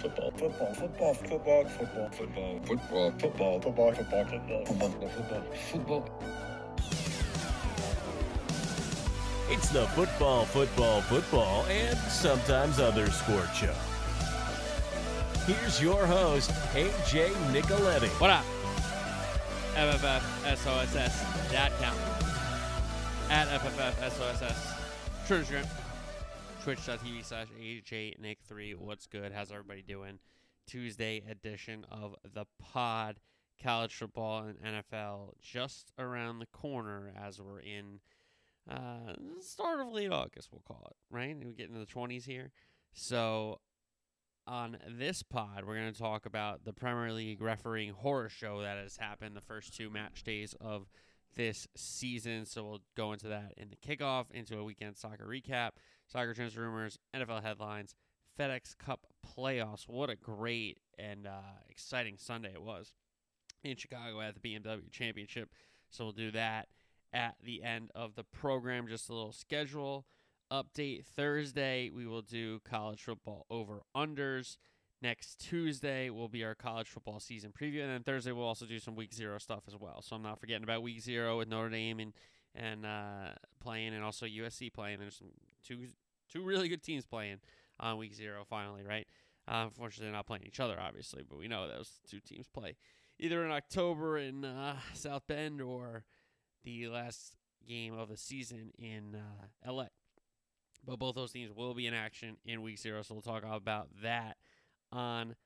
football, football, football, football, football, football, football, football, football, football, football, football, football, football. It's the football, football, football, and sometimes other sport show. Here's your host, AJ Nicoletti. What up? FFFSOSS.com. At FFFSOSS. Twitter, twitch.tv slash AJ Nick3. What's good? How's everybody doing? Tuesday edition of the pod. College football and NFL just around the corner as we're in uh, start of late August, we'll call it, right? We get into the 20s here. So on this pod, we're going to talk about the Premier League refereeing horror show that has happened the first two match days of this season. So we'll go into that in the kickoff, into a weekend soccer recap, soccer transfer rumors, NFL headlines, FedEx Cup playoffs. What a great and uh, exciting Sunday it was in Chicago at the BMW Championship. So we'll do that at the end of the program. Just a little schedule update. Thursday, we will do college football over unders. Next Tuesday will be our college football season preview, and then Thursday we'll also do some week zero stuff as well. So I'm not forgetting about week zero with Notre Dame and and uh, playing, and also USC playing. There's some two two really good teams playing on week zero finally, right? Uh, unfortunately, they're not playing each other, obviously, but we know those two teams play either in October in uh, South Bend or the last game of the season in uh, LA. But both those teams will be in action in week zero, so we'll talk about that on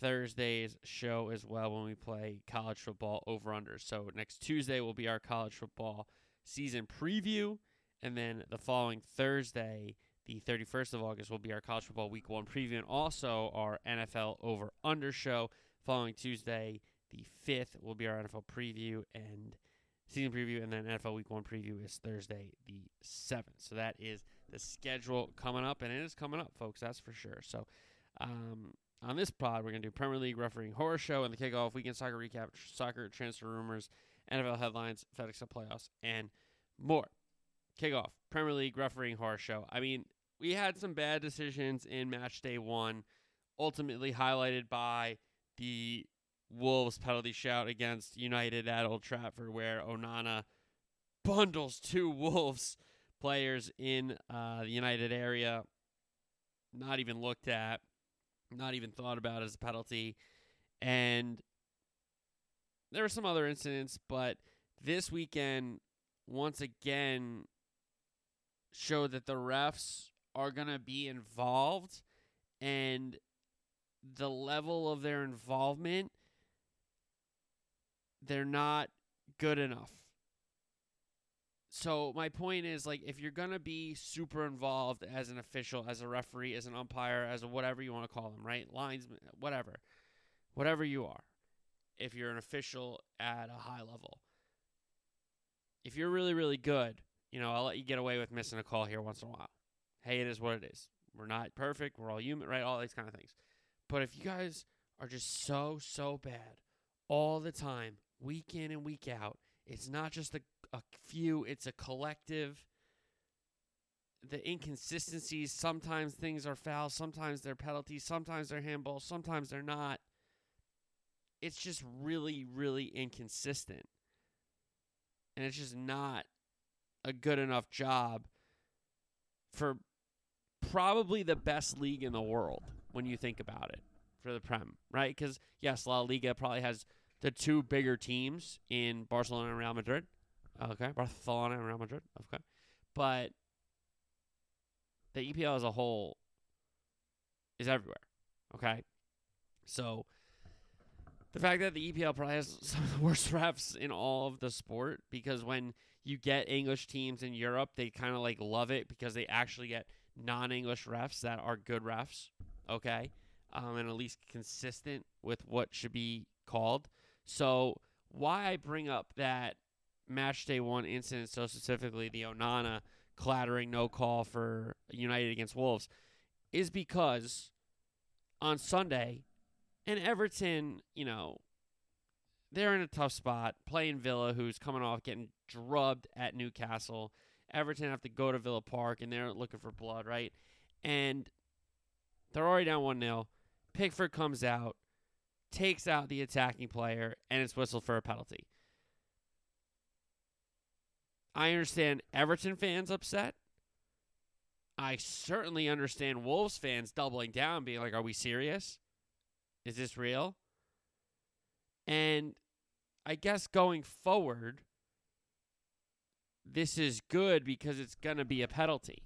Thursday's show as well when we play college football over under. So next Tuesday will be our college football season preview, and then the following Thursday, the 31st of August, will be our college football week one preview, and also our NFL over under show. Following Tuesday, the 5th, will be our NFL preview and season preview, and then NFL Week One preview is Thursday the seventh. So that is the schedule coming up, and it is coming up, folks. That's for sure. So um, on this pod, we're gonna do Premier League refereeing horror show and the kickoff weekend soccer recap, soccer transfer rumors, NFL headlines, FedEx Cup playoffs, and more. Kickoff Premier League refereeing horror show. I mean, we had some bad decisions in match day one, ultimately highlighted by the Wolves penalty shout against United at Old Trafford, where Onana bundles two Wolves players in uh, the United area, not even looked at, not even thought about as a penalty. And there were some other incidents, but this weekend, once again, showed that the refs are going to be involved and the level of their involvement they're not good enough. So my point is like if you're going to be super involved as an official, as a referee, as an umpire, as a whatever you want to call them, right? Linesman, whatever. Whatever you are. If you're an official at a high level. If you're really really good, you know, I'll let you get away with missing a call here once in a while. Hey, it is what it is. We're not perfect. We're all human, right? All these kind of things. But if you guys are just so so bad all the time, week in and week out. It's not just a, a few, it's a collective. The inconsistencies, sometimes things are fouls, sometimes they're penalties, sometimes they're handballs, sometimes they're not. It's just really, really inconsistent. And it's just not a good enough job for probably the best league in the world when you think about it for the Prem, right? Because, yes, La Liga probably has – the two bigger teams in Barcelona and Real Madrid. Okay, Barcelona and Real Madrid. Okay, but the EPL as a whole is everywhere. Okay, so the fact that the EPL probably has some of the worst refs in all of the sport because when you get English teams in Europe, they kind of like love it because they actually get non-English refs that are good refs. Okay, um, and at least consistent with what should be called. So why I bring up that match day one incident so specifically the Onana clattering no call for United against Wolves is because on Sunday and Everton, you know, they're in a tough spot playing Villa, who's coming off getting drubbed at Newcastle. Everton have to go to Villa Park and they're looking for blood, right? And they're already down 1 0. Pickford comes out, takes out the attacking player, and it's whistled for a penalty. I understand Everton fans upset. I certainly understand Wolves fans doubling down, being like, Are we serious? Is this real? And I guess going forward, this is good because it's going to be a penalty.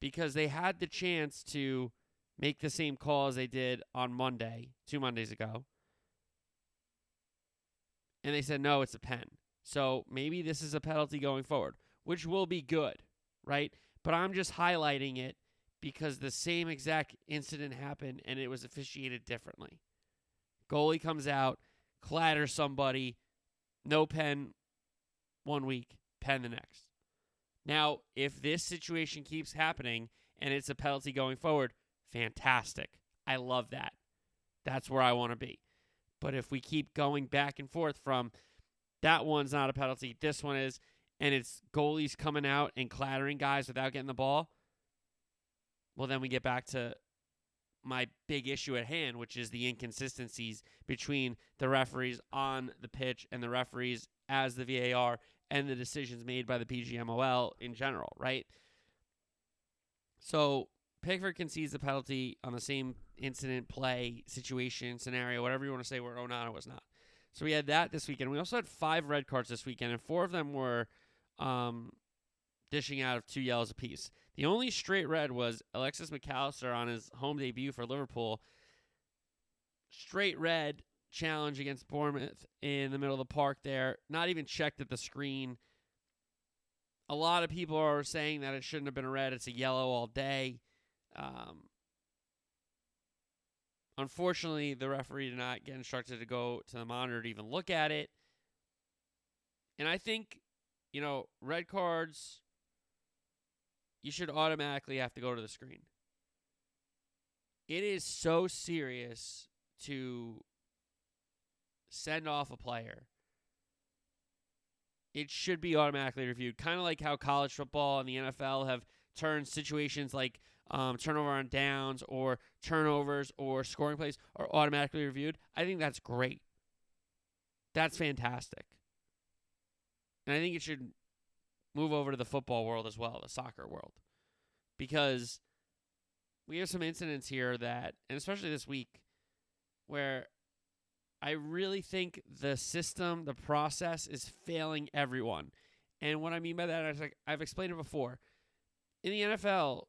Because they had the chance to make the same call as they did on Monday, two Mondays ago. And they said, no, it's a pen. So maybe this is a penalty going forward, which will be good, right? But I'm just highlighting it because the same exact incident happened and it was officiated differently. Goalie comes out, clatters somebody, no pen one week, pen the next. Now, if this situation keeps happening and it's a penalty going forward, fantastic. I love that. That's where I want to be. But if we keep going back and forth from that one's not a penalty, this one is, and it's goalies coming out and clattering guys without getting the ball, well, then we get back to my big issue at hand, which is the inconsistencies between the referees on the pitch and the referees as the VAR and the decisions made by the PGMOL in general, right? So Pickford concedes the penalty on the same incident, play, situation, scenario, whatever you want to say, where Onana was not. So we had that this weekend. We also had five red cards this weekend, and four of them were um, dishing out of two yellows apiece. The only straight red was Alexis Mac Allister on his home debut for Liverpool. Straight red challenge against Bournemouth in the middle of the park there. Not even checked at the screen. A lot of people are saying that it shouldn't have been a red. It's a yellow all day. Um, unfortunately, the referee did not get instructed to go to the monitor to even look at it. And I think, you know, red cards, you should automatically have to go to the screen. It is so serious to send off a player, it should be automatically reviewed. Kind of like how college football and the NFL have turned situations like um, turnover on downs or turnovers or scoring plays are automatically reviewed. I think that's great. That's fantastic. And I think it should move over to the football world as well, the soccer world. Because we have some incidents here that, and especially this week, where I really think the system, the process is failing everyone. And what I mean by that is like I've explained it before. In the NFL,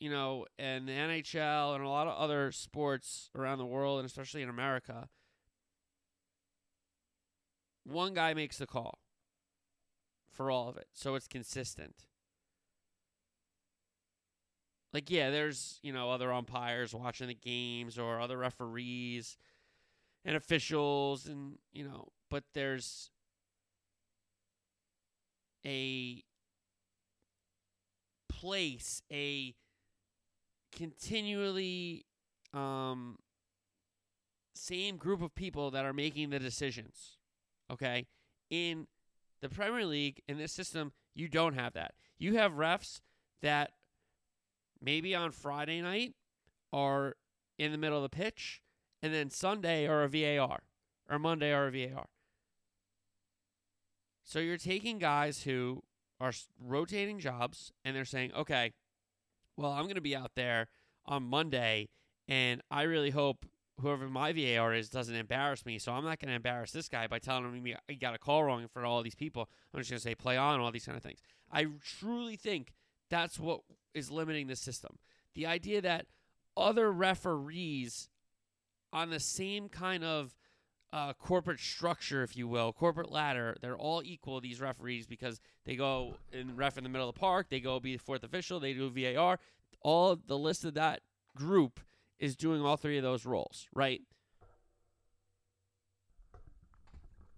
you know, and the NHL and a lot of other sports around the world and especially in America, one guy makes the call for all of it. So it's consistent. Like yeah, there's, you know, other umpires watching the games or other referees and officials and you know but there's a place a continually um same group of people that are making the decisions okay in the premier league in this system you don't have that you have refs that maybe on friday night are in the middle of the pitch and then Sunday are a VAR or Monday are a VAR. So you're taking guys who are rotating jobs and they're saying, okay, well, I'm going to be out there on Monday and I really hope whoever my VAR is doesn't embarrass me. So I'm not going to embarrass this guy by telling him he got a call wrong of all these people. I'm just going to say play on, all these kind of things. I truly think that's what is limiting the system. The idea that other referees on the same kind of uh, corporate structure, if you will, corporate ladder. They're all equal, these referees, because they go in ref in the middle of the park, they go be the fourth official, they do VAR. All the list of that group is doing all three of those roles, right?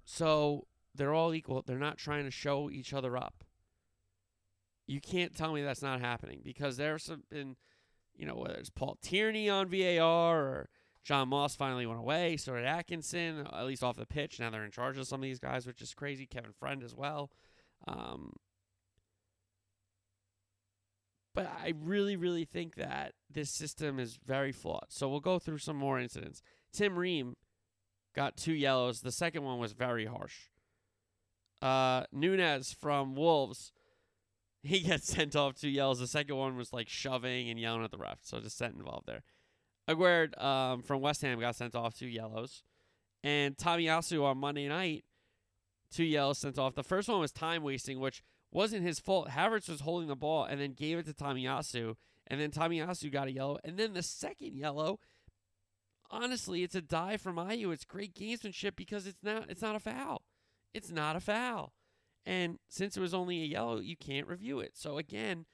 So they're all equal. They're not trying to show each other up. You can't tell me that's not happening because there's been, you know, whether it's Paul Tierney on VAR or John Moss finally went away. So did Atkinson, at least off the pitch. Now they're in charge of some of these guys, which is crazy. Kevin Friend as well. Um, But I really, really think that this system is very flawed. So we'll go through some more incidents. Tim Ream got two yellows. The second one was very harsh. Uh, Nunes from Wolves, he gets sent off two yellows. The second one was like shoving and yelling at the ref. So just set involved there. Aguerd um, from West Ham got sent off two yellows. And Tomiyasu on Monday night, two yellows sent off. The first one was time wasting, which wasn't his fault. Havertz was holding the ball and then gave it to Tomiyasu. And then Tomiyasu got a yellow. And then the second yellow, honestly, it's a dive from Ayew. It's great gamesmanship because it's not it's not a foul. It's not a foul. And since it was only a yellow, you can't review it. So again,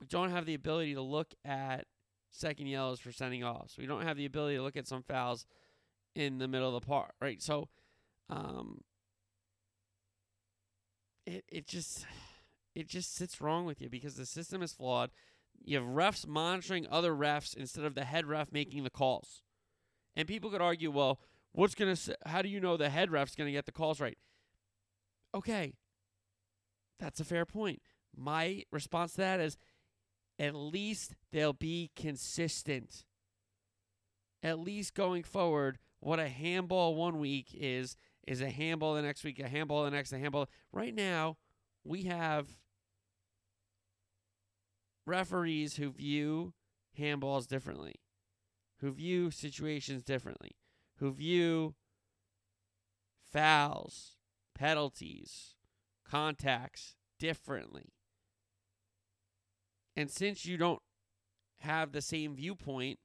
we don't have the ability to look at second yellows for sending off. So we don't have the ability to look at some fouls in the middle of the park, right? So um it it just it just sits wrong with you because the system is flawed. You have refs monitoring other refs instead of the head ref making the calls. And people could argue, well, what's going to how do you know the head ref's going to get the calls right? Okay. That's a fair point. My response to that is at least they'll be consistent. At least going forward, what a handball one week is is a handball the next week, a handball the next, a handball. Right now, we have referees who view handballs differently, who view situations differently, who view fouls, penalties, contacts differently. And since you don't have the same viewpoint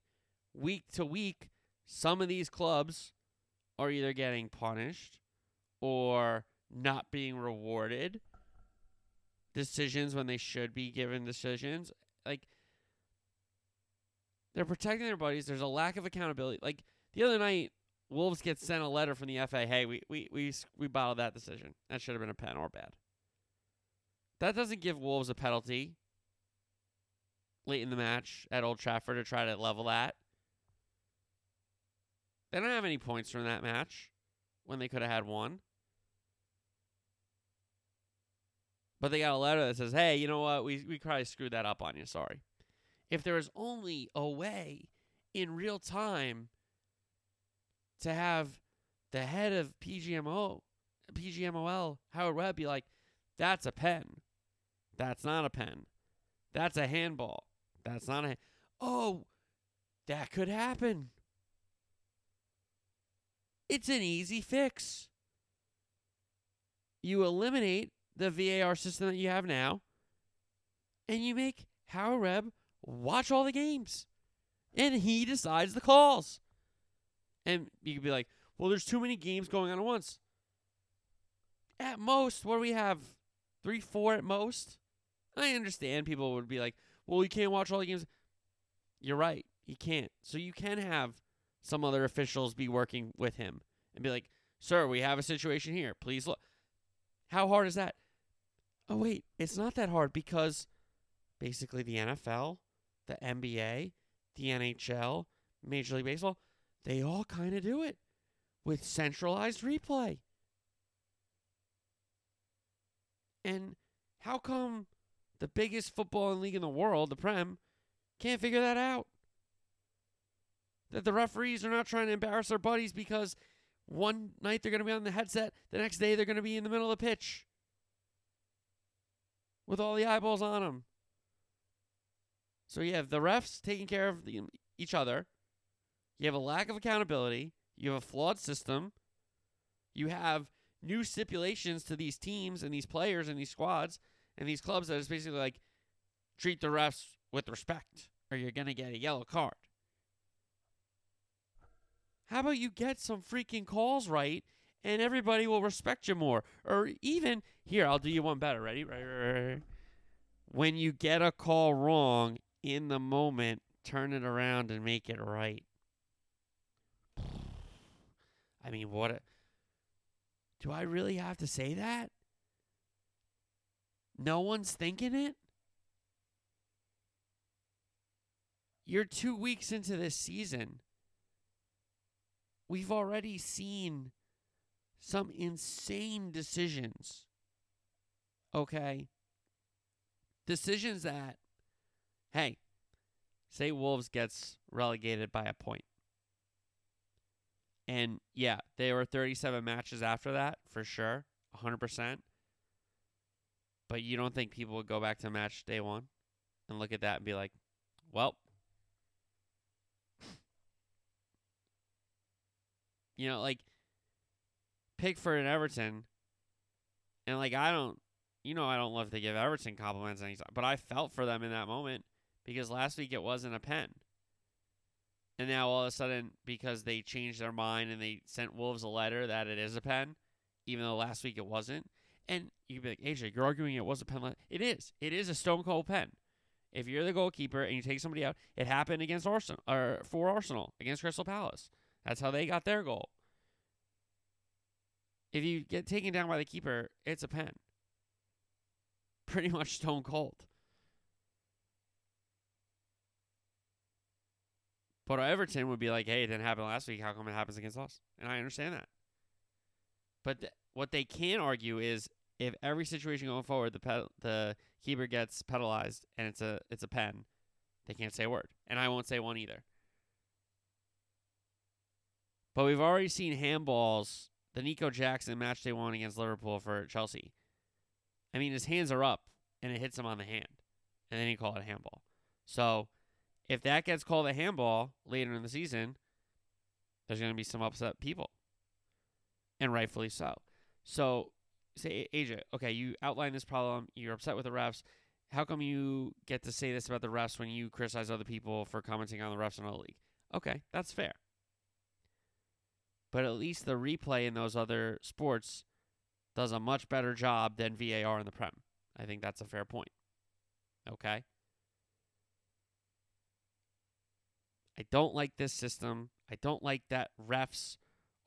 week to week, some of these clubs are either getting punished or not being rewarded decisions when they should be given decisions. Like they're protecting their buddies. There's a lack of accountability. Like the other night, Wolves get sent a letter from the FA. Hey, we we we we bottled that decision. That should have been a pen or bad. That doesn't give Wolves a penalty late in the match at Old Trafford to try to level that. They don't have any points from that match when they could have had one. But they got a letter that says, hey, you know what? We, we probably screwed that up on you. Sorry. If there was only a way in real time to have the head of PGMO, PGMOL, Howard Webb, be like, that's a pen. That's not a pen. That's a handball. That's not a. Oh, that could happen. It's an easy fix. You eliminate the VAR system that you have now, and you make Howard Webb watch all the games. And he decides the calls. And you could be like, well, there's too many games going on at once. At most, what do we have? Three, four at most? I understand people would be like, well, you can't watch all the games. You're right. You can't. So you can have some other officials be working with him and be like, sir, we have a situation here. Please look. How hard is that? Oh, wait, it's not that hard because basically the NFL, the NBA, the NHL, Major League Baseball, they all kind of do it with centralized replay. And how come the biggest football league in the world, the Prem, can't figure that out? That the referees are not trying to embarrass their buddies because one night they're going to be on the headset, the next day they're going to be in the middle of the pitch with all the eyeballs on them. So you have the refs taking care of the, each other. You have a lack of accountability. You have a flawed system. You have new stipulations to these teams and these players and these squads and these clubs that is basically like treat the refs with respect or you're going to get a yellow card. How about you get some freaking calls right and everybody will respect you more? Or even, here, I'll do you one better. Ready? Right, right, right. When you get a call wrong in the moment, turn it around and make it right. I mean, what? A, do I really have to say that? No one's thinking it? You're two weeks into this season. We've already seen some insane decisions. Okay? decisions that, hey, say Wolves gets relegated by a point. And yeah, there were 37 matches after that, for sure, 100%. But you don't think people would go back to match day one and look at that and be like, well, you know, like Pickford and Everton, and like I don't, you know, I don't love to give Everton compliments anytime, but I felt for them in that moment because last week it wasn't a pen. And now all of a sudden, because they changed their mind and they sent Wolves a letter that it is a pen, even though last week it wasn't. And you would be like, AJ, you're arguing it was a pen. It is. It is a stone cold pen. If you're the goalkeeper and you take somebody out, it happened against Arsenal or for Arsenal against Crystal Palace. That's how they got their goal. If you get taken down by the keeper, it's a pen. Pretty much stone cold. But Everton would be like, hey, it didn't happen last week. How come it happens against us? And I understand that. But th- what they can argue is if every situation going forward, the the keeper gets penalized and it's a it's a pen, they can't say a word, and I won't say one either. But we've already seen handballs. The Nico Jackson match day one against Liverpool for Chelsea. I mean, his hands are up and it hits him on the hand, and then he call it a handball. So if that gets called a handball later in the season, there's going to be some upset people, and rightfully so. So, say, AJ, okay, you outline this problem. You're upset with the refs. How come you get to say this about the refs when you criticize other people for commenting on the refs in the league? Okay, that's fair. But at least the replay in those other sports does a much better job than VAR in the Prem. I think that's a fair point. Okay? I don't like this system. I don't like that refs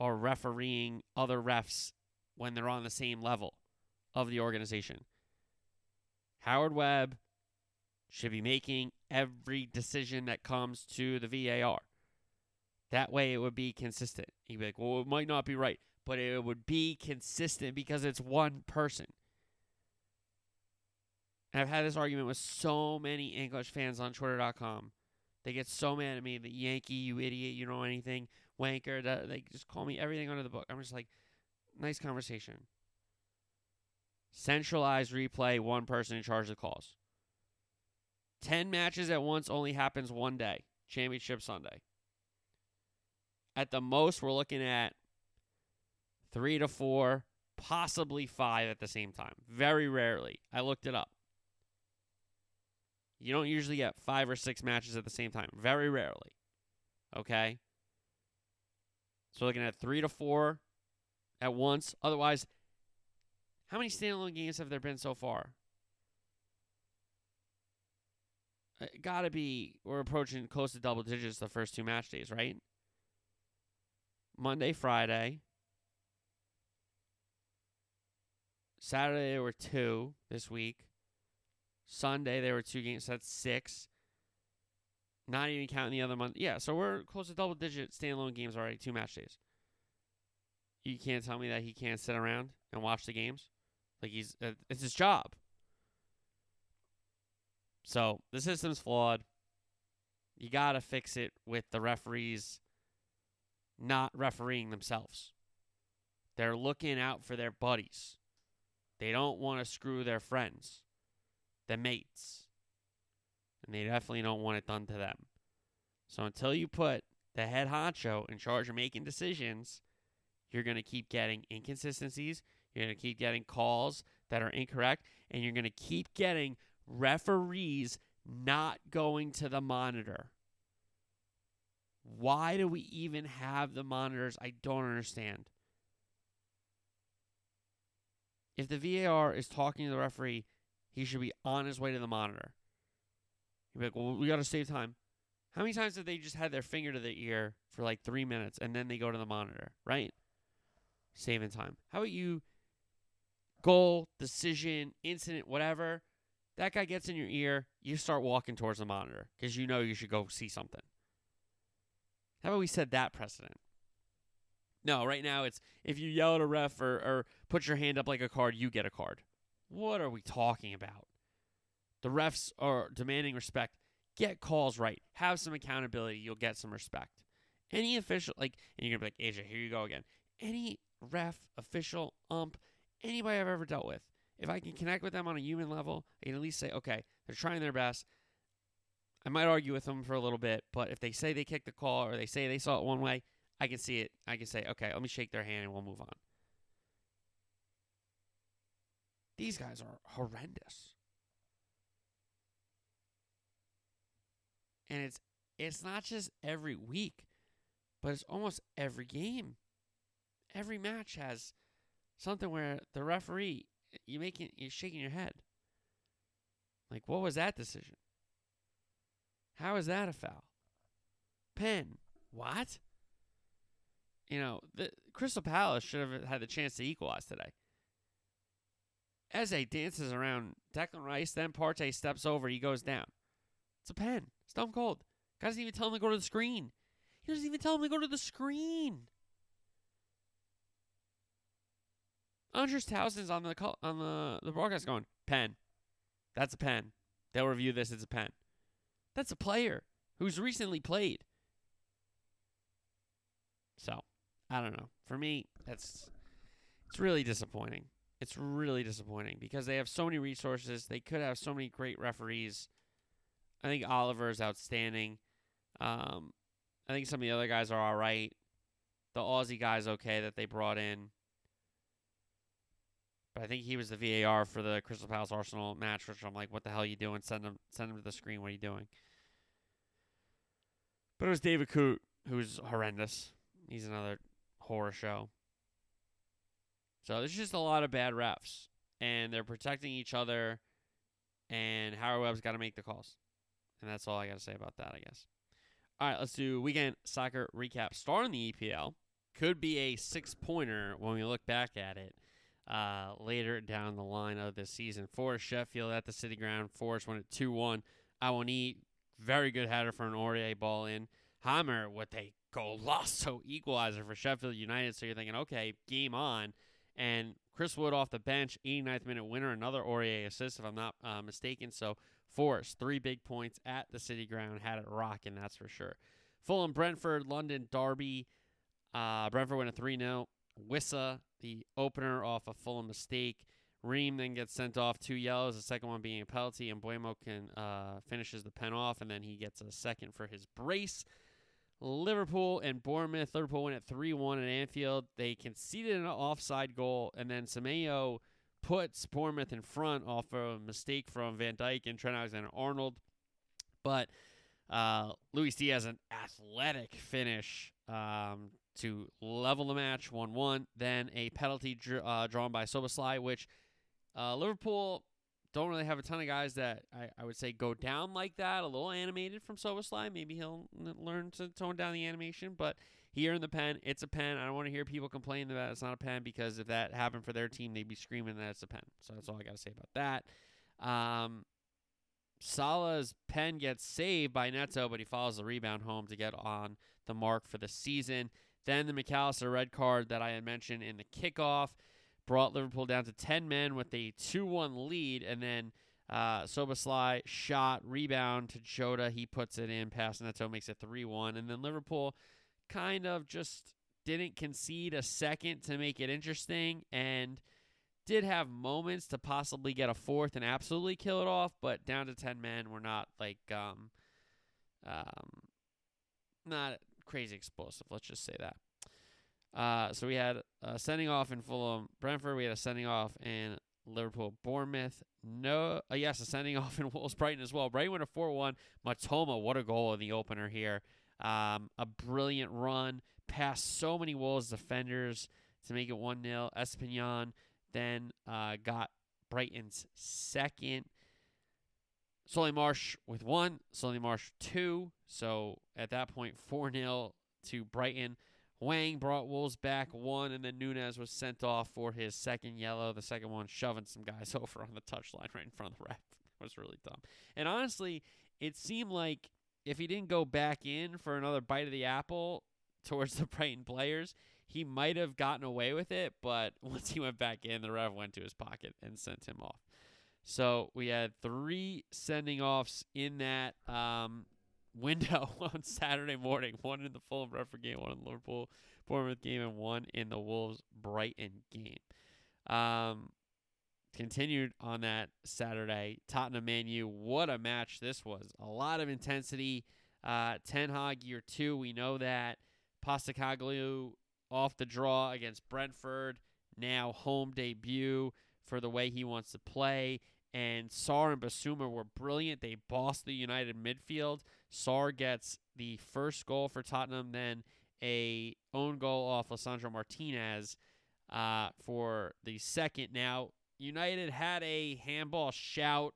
are refereeing other refs when they're on the same level of the organization. Howard Webb should be making every decision that comes to the VAR. That way it would be consistent. He'd be like, well, it might not be right, but it would be consistent because it's one person. And I've had this argument with so many English fans on Twitter.com. They get so mad at me, the Yankee, you idiot, you don't know anything, wanker. That, they just call me everything under the book. I'm just like, nice conversation. Centralized replay, one person in charge of the calls. 10 matches at once only happens one day, Championship Sunday. At the most, we're looking at three to four, possibly five at the same time. Very rarely. I looked it up. You don't usually get five or six matches at the same time. Very rarely. Okay? So we're looking at three to four at once. Otherwise, how many standalone games have there been so far? It uh, gotta be, we're approaching close to double digits the first two match days, right? Monday, Friday. Saturday, there were two this week. Sunday there were two games. So that's six. Not even counting the other month. Yeah, so we're close to double digit standalone games already. Two match days. You can't tell me that he can't sit around and watch the games. Like he's uh, it's his job. So the system's flawed. You gotta fix it with the referees not refereeing themselves. They're looking out for their buddies. They don't want to screw their friends the mates. And they definitely don't want it done to them. So until you put the head honcho in charge of making decisions, you're going to keep getting inconsistencies. You're going to keep getting calls that are incorrect. And you're going to keep getting referees not going to the monitor. Why do we even have the monitors? I don't understand. If the VAR is talking to the referee, he should be on his way to the monitor. He'd be like, well, we got to save time. How many times have they just had their finger to the ear for like three minutes and then they go to the monitor, right? Saving time. How about you goal, decision, incident, whatever? That guy gets in your ear, you start walking towards the monitor because you know you should go see something. How about we set that precedent? No, right now it's if you yell at a ref or, or put your hand up like a card, you get a card. What are we talking about? The refs are demanding respect. Get calls right. Have some accountability. You'll get some respect. Any official, like, and you're going to be like, AJ, here you go again. Any ref, official, ump, anybody I've ever dealt with, if I can connect with them on a human level, I can at least say, okay, they're trying their best. I might argue with them for a little bit, but if they say they kicked the call or they say they saw it one way, I can see it. I can say, okay, let me shake their hand and we'll move on. These guys are horrendous. And it's it's not just every week, but it's almost every game. Every match has something where the referee you making you're shaking your head. Like what was that decision? How is that a foul? Pen. What? You know, the Crystal Palace should have had the chance to equalize today. Eze dances around Declan Rice, then Partey steps over, he goes down. It's a pen. Stone cold. Guy doesn't even tell him to go to the screen. He doesn't even tell him to go to the screen. Andros Townsend's on the call, on the the broadcast going pen. That's a pen. They'll review this. It's a pen. That's a player who's recently played. So, I don't know. For me, that's it's really disappointing. It's really disappointing because they have so many resources. They could have so many great referees. I think Oliver is outstanding. Um, I think some of the other guys are all right. The Aussie guy's okay that they brought in. But I think he was the VAR for the Crystal Palace Arsenal match, which I'm like, what the hell are you doing? Send him send him to the screen. What are you doing? But it was David Coote, who's horrendous. He's another horror show. So there's just a lot of bad refs. And they're protecting each other. And Howard Webb's got to make the calls. And that's all I got to say about that, I guess. All right, let's do weekend soccer recap. Starting the EPL could be a six pointer when we look back at it uh, later down the line of this season. Forest Sheffield at the City Ground. Forest won it 2 1. Awoniyi, very good header for an Aurier ball in. Hamer with a golazo equalizer for Sheffield United. So you're thinking, okay, game on. And Chris Wood off the bench, 89th minute winner, another Aurier assist, if I'm not uh, mistaken. So Forest, three big points at the City Ground, had it rocking, that's for sure. Fulham, Brentford, London Derby. Uh, Brentford win a 3 0. Wissa, the opener, off a Fulham mistake. Ream then gets sent off two yellows, the second one being a penalty, and Mbeumo can uh, finishes the pen off, and then he gets a second for his brace. Liverpool and Bournemouth. Liverpool win at 3 1 at Anfield. They conceded an offside goal, and then Semenyo puts Bournemouth in front off a mistake from Van Dijk and Trent Alexander Arnold. But uh, Luis Diaz, an athletic finish um, to level the match 1 1. Then a penalty dr- uh, drawn by Szoboszlai, which uh, Liverpool don't really have a ton of guys that I, I would say go down like that. A little animated from Szoboszlai. Maybe he'll learn to tone down the animation, but here in the pen, it's a pen. I don't want to hear people complain that it's not a pen because if that happened for their team, they'd be screaming that it's a pen. So that's all I got to say about that. Um, Salah's pen gets saved by Neto, but he follows the rebound home to get on the mark for the season. Then the Mac Allister red card that I had mentioned in the kickoff brought Liverpool down to 10 men with a 2 1 lead. And then uh, shot, rebound to Jota. He puts it in. Pass Neto makes it 3 1. And then Liverpool kind of just didn't concede a second to make it interesting and did have moments to possibly get a fourth and absolutely kill it off, but down to 10 men, we're not like, um, um, not crazy explosive. Let's just say that. Uh, so we had a sending off in Fulham, Brentford. We had a sending off in Liverpool, Bournemouth. No, uh, yes, a sending off in Wolves, Brighton as well. Brighton went a four-one. Mitoma, what a goal in the opener here. Um, a brilliant run past so many Wolves defenders to make it one 0 Estupiñán then uh, got Brighton's second. Solly March with one, Solly March two. So at that point, 4 0 to Brighton. Hwang brought Wolves back one, and then Nunes was sent off for his second yellow. The second one shoving some guys over on the touchline right in front of the ref. It was really dumb. And honestly, it seemed like if he didn't go back in for another bite of the apple towards the Brighton players, he might have gotten away with it. But once he went back in, the ref went to his pocket and sent him off. So we had three sending offs in that um, window on Saturday morning. One in the Fulham Brentford game, one in the Liverpool Bournemouth game, and one in the Wolves Brighton game. Um, continued on that Saturday. Tottenham Man U. What a match this was! A lot of intensity. Uh, Ten Hag year two. We know that. Postecoglou off the draw against Brentford. Now home debut for the way he wants to play. And Sarr and Bissouma were brilliant. They bossed the United midfield. Sarr gets the first goal for Tottenham, then a own goal off Lisandro Martinez uh, for the second. Now United had a handball shout.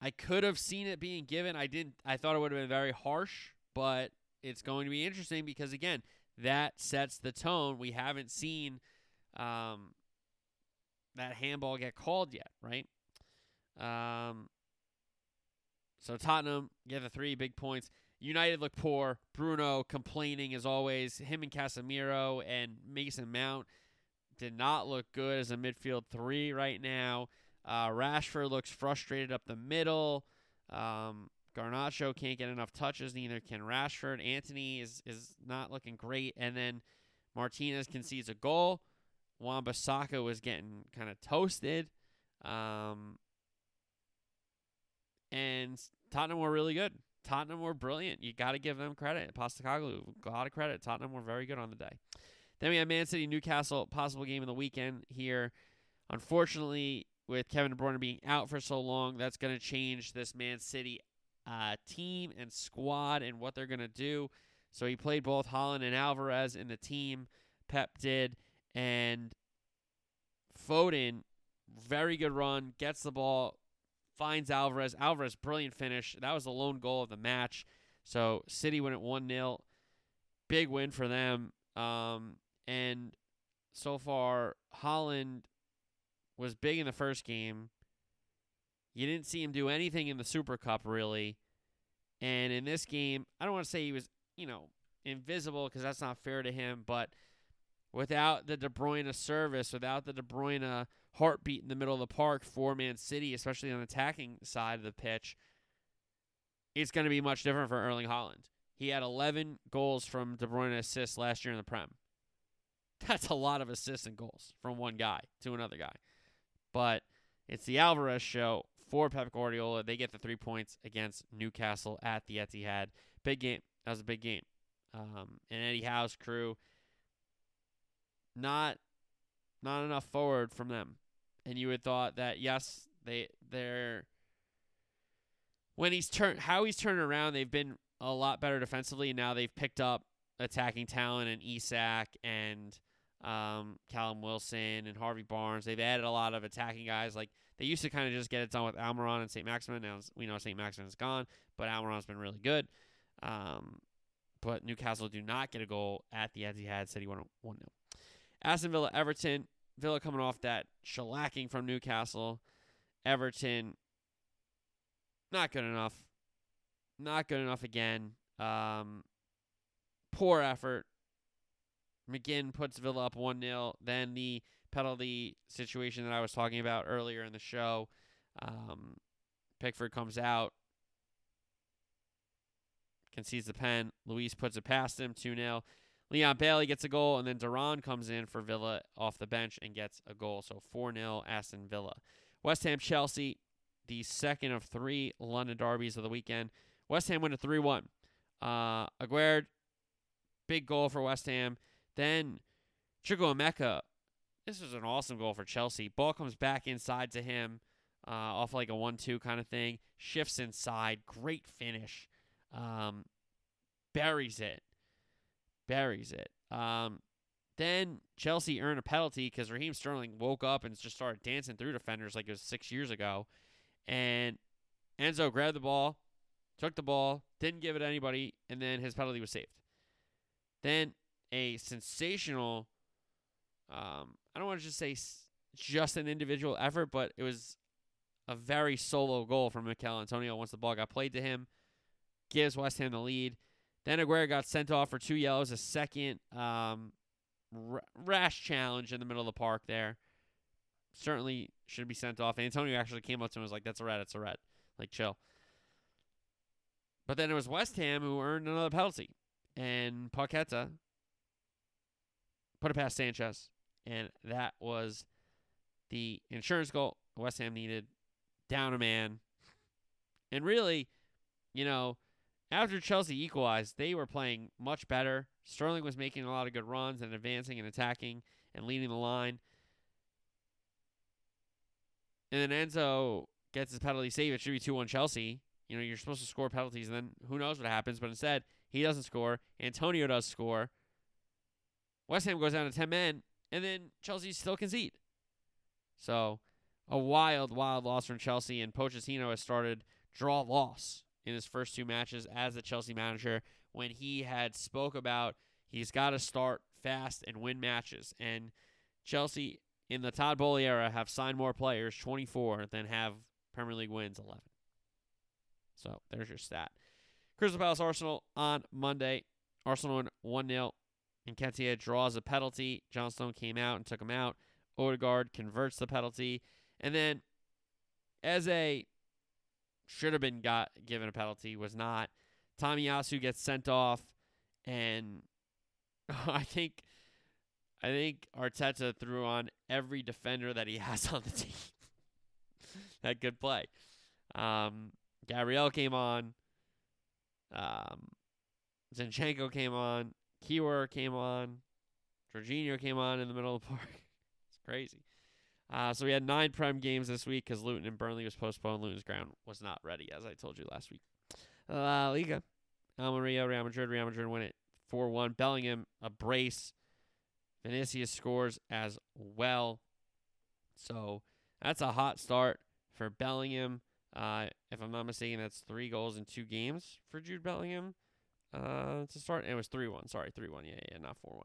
I could have seen it being given. I didn't. I thought it would have been very harsh, but it's going to be interesting because again, that sets the tone. We haven't seen um, that handball get called yet, right? Um, so Tottenham get the three big points. United look poor. Bruno complaining as always. Him and Casemiro and Mason Mount did not look good as a midfield three right now. Uh, Rashford looks frustrated up the middle. Um, Garnacho can't get enough touches. Neither can Rashford. Antony is is not looking great. And then Martinez concedes a goal. Wan-Bissaka was getting kind of toasted. Um, and Tottenham were really good. Tottenham were brilliant. You got to give them credit. Postecoglou, a lot of credit. Tottenham were very good on the day. Then we have Man City, Newcastle, possible game of the weekend here. Unfortunately, with Kevin De Bruyne being out for so long, that's going to change this Man City uh, team and squad and what they're going to do. So he played both Haaland and Alvarez in the team. Pep did. And Foden, very good run, gets the ball, finds Alvarez. Alvarez, brilliant finish. That was the lone goal of the match. So City win at 1 0. Big win for them. Um, and so far, Haaland was big in the first game. You didn't see him do anything in the Super Cup, really. And in this game, I don't want to say he was, you know, invisible because that's not fair to him, but without the De Bruyne service, without the De Bruyne heartbeat in the middle of the park for Man City, especially on the attacking side of the pitch, it's going to be much different for Erling Haaland. He had 11 goals from De Bruyne assists last year in the Prem. That's a lot of assists and goals from one guy to another guy. But it's the Alvarez show for Pep Guardiola. They get the three points against Newcastle at the Etihad. Big game. That was a big game. Um, and Eddie Howe's crew, not not enough forward from them. And you would thought that yes, they they're when he's turned how he's turned around, they've been a lot better defensively. And now they've picked up attacking talent and Isak and um, Callum Wilson and Harvey Barnes. They've added a lot of attacking guys. Like they used to kind of just get it done with Almiron and St. Maximin. Now we know St. Maximin's gone, but Almiron's been really good. Um, but Newcastle do not get a goal at the Etihad. City won 1 0. Aston Villa, Everton. Villa coming off that shellacking from Newcastle. Everton, not good enough. Not good enough again. Um, poor effort. McGinn puts Villa up 1 0. Then the penalty situation that I was talking about earlier in the show. Um, Pickford comes out, concedes the pen. Luiz puts it past him 2 0. Leon Bailey gets a goal, and then Duran comes in for Villa off the bench and gets a goal. So 4 0 Aston Villa. West Ham Chelsea, the second of three London derbies of the weekend. West Ham win a 3 1. Uh, Aguerd, big goal for West Ham. Then Chukwuemeka, this was an awesome goal for Chelsea. Ball comes back inside to him uh, off like a 1 2 kind of thing. Shifts inside. Great finish. Um, buries it. Buries it. Um, then Chelsea earned a penalty because Raheem Sterling woke up and just started dancing through defenders like it was six years ago. And Enzo grabbed the ball, took the ball, didn't give it to anybody, and then his penalty was saved. Then a sensational, um, I don't want to just say just an individual effort, but it was a very solo goal from Michail Antonio once the ball got played to him, gives West Ham the lead. Then Aguerd got sent off for two yellows, a second um, rash challenge in the middle of the park there. certainly should be sent off. Antonio actually came up to him and was like, "That's a red. It's a red. Like chill." But then it was West Ham who earned another penalty, and Paqueta put it past Sanchez, and that was the insurance goal West Ham needed. Down a man, and really, you know, after Chelsea equalized, they were playing much better. Sterling was making a lot of good runs and advancing and attacking and leading the line. And then Enzo gets his penalty save. It should be 2 1 Chelsea. You know, you're supposed to score penalties, and then who knows what happens. But instead, he doesn't score. Antonio does score. West Ham goes down to 10 men, and then Chelsea still concede. So, a wild, wild loss from Chelsea, and Pochettino has started draw loss in his first two matches as the Chelsea manager when he had spoke about he's got to start fast and win matches. And Chelsea in the Todd Boehly era have signed more players, 24, than have Premier League wins, 11. So there's your stat. Crystal Palace Arsenal on Monday. Arsenal won 1 0. Nketiah draws a penalty. Johnstone came out and took him out. Odegaard converts the penalty. And then Eze should have been got given a penalty, was not. Tomiyasu gets sent off, and I think I think Arteta threw on every defender that he has on the team. that good play. Um, Gabriel came on. Um, Zinchenko came on. Kiwior came on. Jorginho came on in the middle of the park. it's crazy. Uh, so we had nine Prem games this week because Luton and Burnley was postponed. Luton's ground was not ready, as I told you last week. La Liga. Almeria, Real Madrid. Real Madrid win it 4 1. Bellingham, a brace. Vinicius scores as well. So that's a hot start for Bellingham. Uh, if I'm not mistaken, that's three goals in two games for Jude Bellingham uh, to start. It was 3 1. Sorry, 3 1. Yeah, yeah, not 4 1.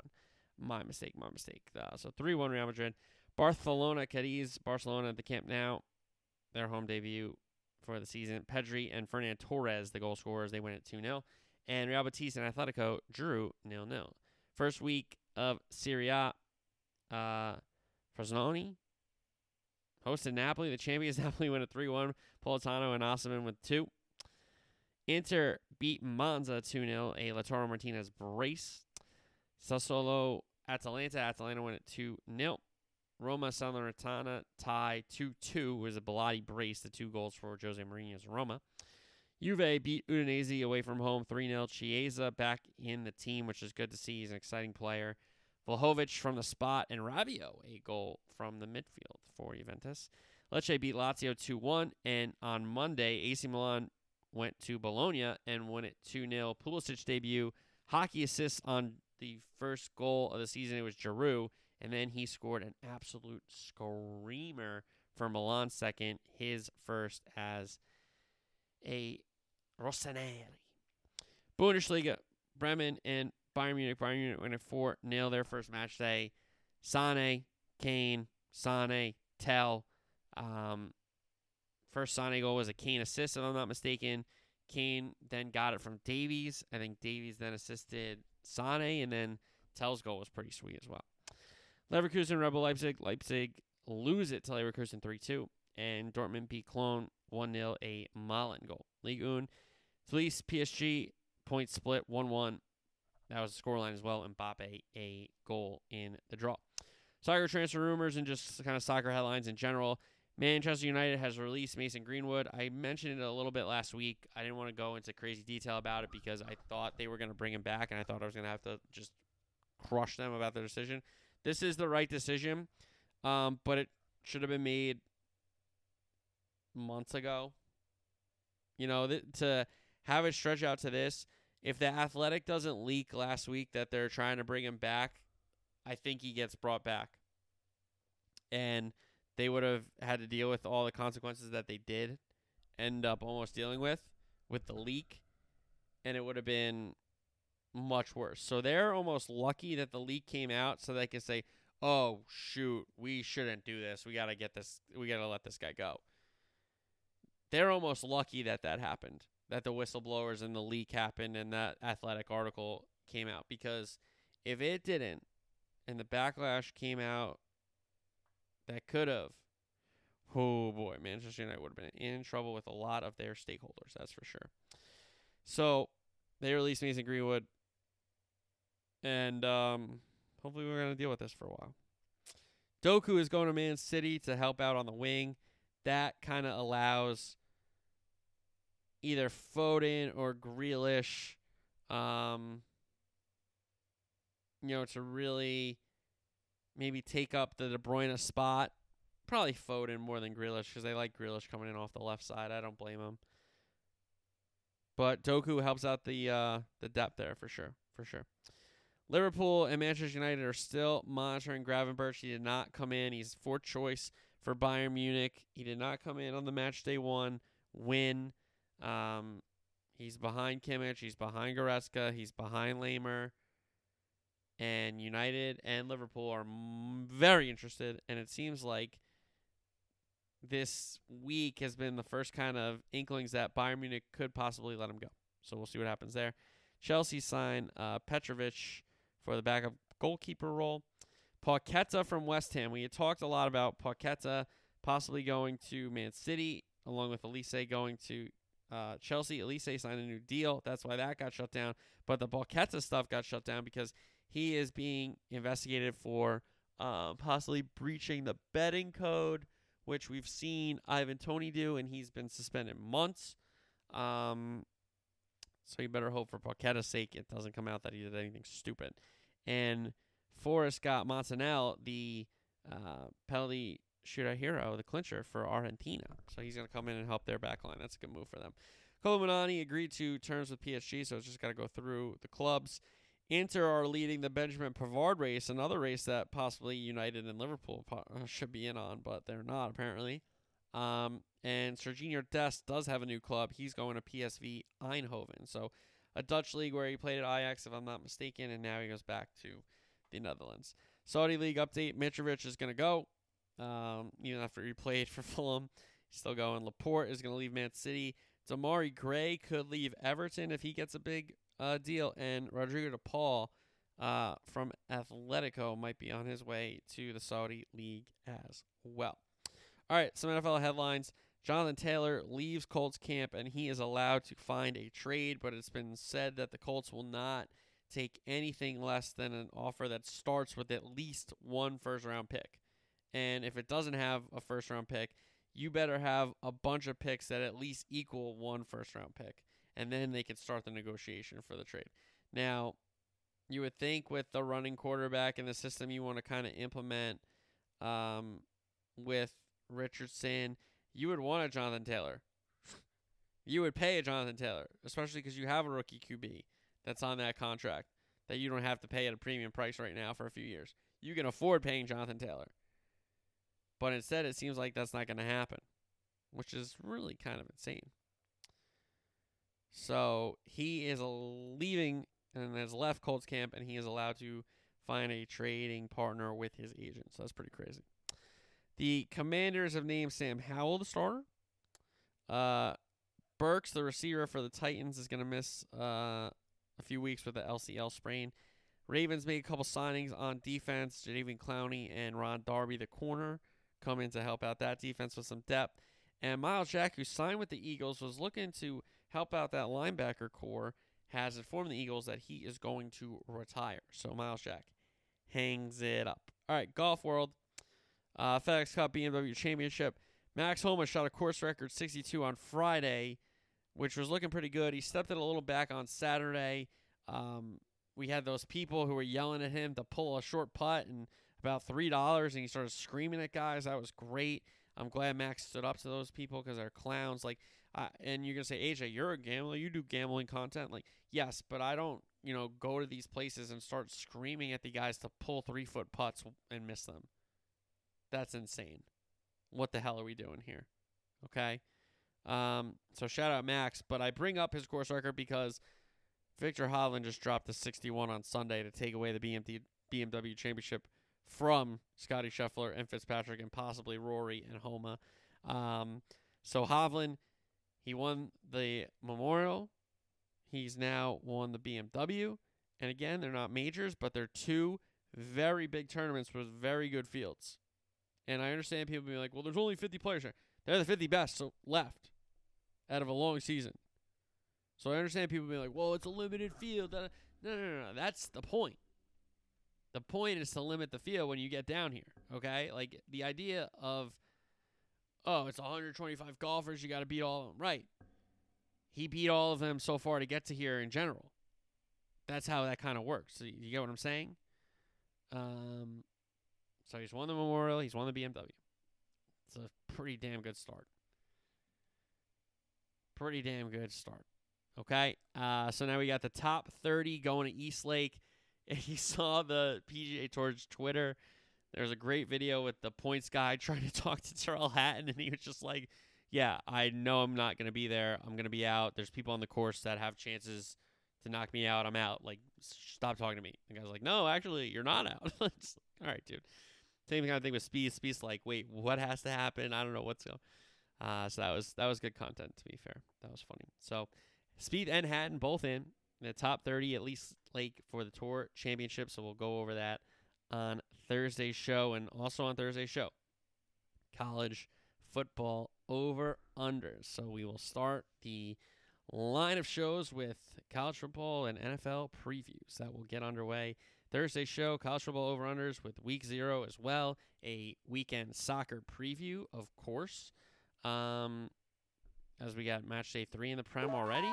My mistake, my mistake. Uh, so 3 1 Real Madrid. Barcelona, Cadiz, Barcelona at the Camp Nou, their home debut for the season. Pedri and Ferran Torres, the goal scorers, they win at 2 0. And Real Betis and Atletico drew 0 0. First week of Serie A, uh, Frosinone hosted Napoli. The champions Napoli win at 3 1. Politano and Osimhen with 2. Inter beat Monza 2 0. A Lautaro Martinez brace. Sassuolo Atalanta. Atalanta win at 2 0. Roma Salernitana tie 2 2 was a Belotti brace, the two goals for Jose Mourinho's Roma. Juve beat Udinese away from home 3 0. Chiesa back in the team, which is good to see. He's an exciting player. Vlahovic from the spot, and Rabiot a goal from the midfield for Juventus. Lecce beat Lazio 2 1, and on Monday, AC Milan went to Bologna and won it 2 0. Pulisic debut, hockey assists on the first goal of the season. It was Giroud, and then he scored an absolute screamer for Milan second, his first as a Rossoneri. Bundesliga, Bremen and Bayern Munich. Bayern Munich win it 4 0 their first match day. Sane, Kane, Sane, Tel. Um, first Sane goal was a Kane assist, if I'm not mistaken. Kane then got it from Davies. I think Davies then assisted Sane, and then Tel's goal was pretty sweet as well. Leverkusen, Rebel Leipzig. Leipzig lose it to Leverkusen 3 2. And Dortmund beat Cologne 1 0, a Malen goal. Ligue 1, Fleece, PSG, point split 1 1. That was the scoreline as well. And Mbappe, a goal in the draw. Soccer transfer rumors and just kind of soccer headlines in general. Manchester United has released Mason Greenwood. I mentioned it a little bit last week. I didn't want to go into crazy detail about it because I thought they were going to bring him back, and I thought I was going to have to just crush them about their decision. This is the right decision, um, but it should have been made months ago. You know, th- to have it stretch out to this, if the Athletic doesn't leak last week that they're trying to bring him back, I think he gets brought back. And they would have had to deal with all the consequences that they did end up almost dealing with with the leak and it would have been much worse. So they're almost lucky that the leak came out so they can say, "Oh shoot, we shouldn't do this. We got to get this we got to let this guy go." They're almost lucky that that happened. That the whistleblowers and the leak happened and that athletic article came out because if it didn't and the backlash came out that could have. Oh boy, Manchester United would have been in trouble with a lot of their stakeholders, that's for sure. So they released Mason Greenwood, and um, hopefully we're gonna deal with this for a while. Doku is going to Man City to help out on the wing. That kind of allows either Foden or Grealish, um, you know, to really maybe take up the De Bruyne spot. Probably Foden more than Grealish because they like Grealish coming in off the left side. I don't blame him. But Doku helps out the uh, the depth there for sure, for sure. Liverpool and Manchester United are still monitoring Gravenberch. He did not come in. He's fourth choice for Bayern Munich. He did not come in on the match day one win. Um, he's behind Kimmich. He's behind Goretzka. He's behind Laimer. And United and Liverpool are very interested. And it seems like this week has been the first kind of inklings that Bayern Munich could possibly let him go. So we'll see what happens there. Chelsea sign uh, Petrovic for the backup goalkeeper role. Paqueta from West Ham. We had talked a lot about Paqueta possibly going to Man City, along with Olise going to uh, Chelsea. Olise signed a new deal. That's why that got shut down. But the Paqueta stuff got shut down because he is being investigated for uh, possibly breaching the betting code, which we've seen Ivan Toney do, and he's been suspended months. Um, so you better hope for Paqueta's sake it doesn't come out that he did anything stupid. And Forest got Montiel, the uh, penalty shooter hero, the clincher for Argentina. So he's going to come in and help their back line. That's a good move for them. Kolo agreed to terms with PSG, so it's just got to go through the clubs. Inter are leading the Benjamin Pavard race, another race that possibly United and Liverpool uh, should be in on, but they're not apparently. Um, and Sergiño Dest does have a new club. He's going to PSV Eindhoven. So a Dutch league where he played at Ajax, if I'm not mistaken, and now he goes back to the Netherlands. Saudi League update Mitrovic is going to go, um, even after he played for Fulham. He's still going. Laporte is going to leave Man City. Demarai Gray could leave Everton if he gets a big uh, deal. And Rodrigo De Paul uh, from Atletico might be on his way to the Saudi League as well. All right, some NFL headlines. Jonathan Taylor leaves Colts camp and he is allowed to find a trade, but it's been said that the Colts will not take anything less than an offer that starts with at least one first round pick. And if it doesn't have a first round pick, you better have a bunch of picks that at least equal one first round pick. And then they can start the negotiation for the trade. Now, you would think with the running quarterback and the system you want to kind of implement um, with Richardson, you would want a Jonathan Taylor. you would pay a Jonathan Taylor, especially because you have a rookie QB that's on that contract that you don't have to pay at a premium price right now for a few years. You can afford paying Jonathan Taylor. But instead, it seems like that's not going to happen, which is really kind of insane. So he is leaving and has left Colts camp, and he is allowed to find a trading partner with his agent. So that's pretty crazy. The Commanders have named Sam Howell the starter. Uh, Burks, the receiver for the Titans, is going to miss uh, a few weeks with the LCL sprain. Ravens made a couple signings on defense. Jadeveon Clowney and Ron Darby, the corner, come in to help out that defense with some depth. And Myles Jack, who signed with the Eagles, was looking to help out that linebacker core, has informed the Eagles that he is going to retire. So Myles Jack hangs it up. All right, golf world. Uh, FedEx Cup BMW Championship. Max Homa shot a course record 62 on Friday, which was looking pretty good. He stepped it a little back on Saturday. Um, we had those people who were yelling at him to pull a short putt and about three dollars, and he started screaming at guys. That was great. I'm glad Max stood up to those people because they're clowns. Like, uh, and you're gonna say, AJ, you're a gambler. You do gambling content. Like, yes, but I don't, you know, go to these places and start screaming at the guys to pull three foot putts and miss them. That's insane. What the hell are we doing here? Okay. Um, so shout out Max, but I bring up his course record because Viktor Hovland just dropped the 61 on Sunday to take away the BMD, BMW Championship from Scotty Scheffler and Fitzpatrick and possibly Rory and Homa. Um, so Hovland, he won the Memorial. He's now won the BMW. And again, they're not majors, but they're two very big tournaments with very good fields. And I understand people being like, well, there's only 50 players here. They're the 50 best so left out of a long season. So I understand people being like, well, it's a limited field. No, no, no, no. That's the point. The point is to limit the field when you get down here. Okay? Like the idea of, oh, it's 125 golfers. You got to beat all of them. Right. He beat all of them so far to get to here in general. That's how that kind of works. So you get what I'm saying? Um, so he's won the Memorial. He's won the BMW. It's a pretty damn good start. Pretty damn good start. Okay. Uh, so now we got the top 30 going to East Lake. You saw the PGA Tour's Twitter. There's a great video with the points guy trying to talk to Tyrrell Hatton, and he was just like, "Yeah, I know I'm not gonna be there. I'm gonna be out. There's people on the course that have chances to knock me out. I'm out. Like, stop talking to me." The guy's like, "No, actually, you're not out." All right, dude. Same kind of thing with Spieth. Spieth's like, "Wait, what has to happen? I don't know what's going." Uh, so that was that was good content. To be fair, that was funny. So Spieth and Hatton both in the top 30 at least like for the tour championship so we'll go over that on thursday's show and also on thursday's show college football over under so we will start the line of shows with college football and nfl previews that will get underway thursday's show college football over unders with week zero as well a weekend soccer preview of course um, as we got match day three in the prem already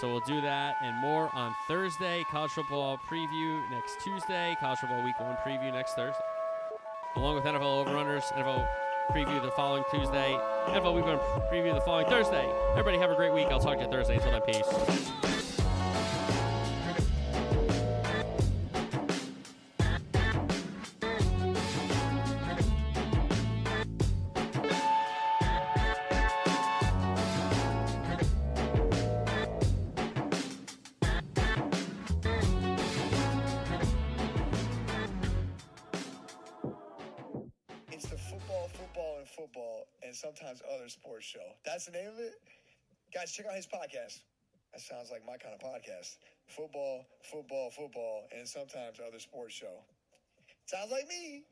so we'll do that and more on Thursday. College football preview next Tuesday. College football week one preview next Thursday. Along with NFL overrunners, NFL preview the following Tuesday. NFL week one preview the following Thursday. Everybody have a great week. I'll talk to you Thursday. Until then, peace. Check out his podcast. That sounds like my kind of podcast. Football, football, football, and sometimes other sports show. Sounds like me.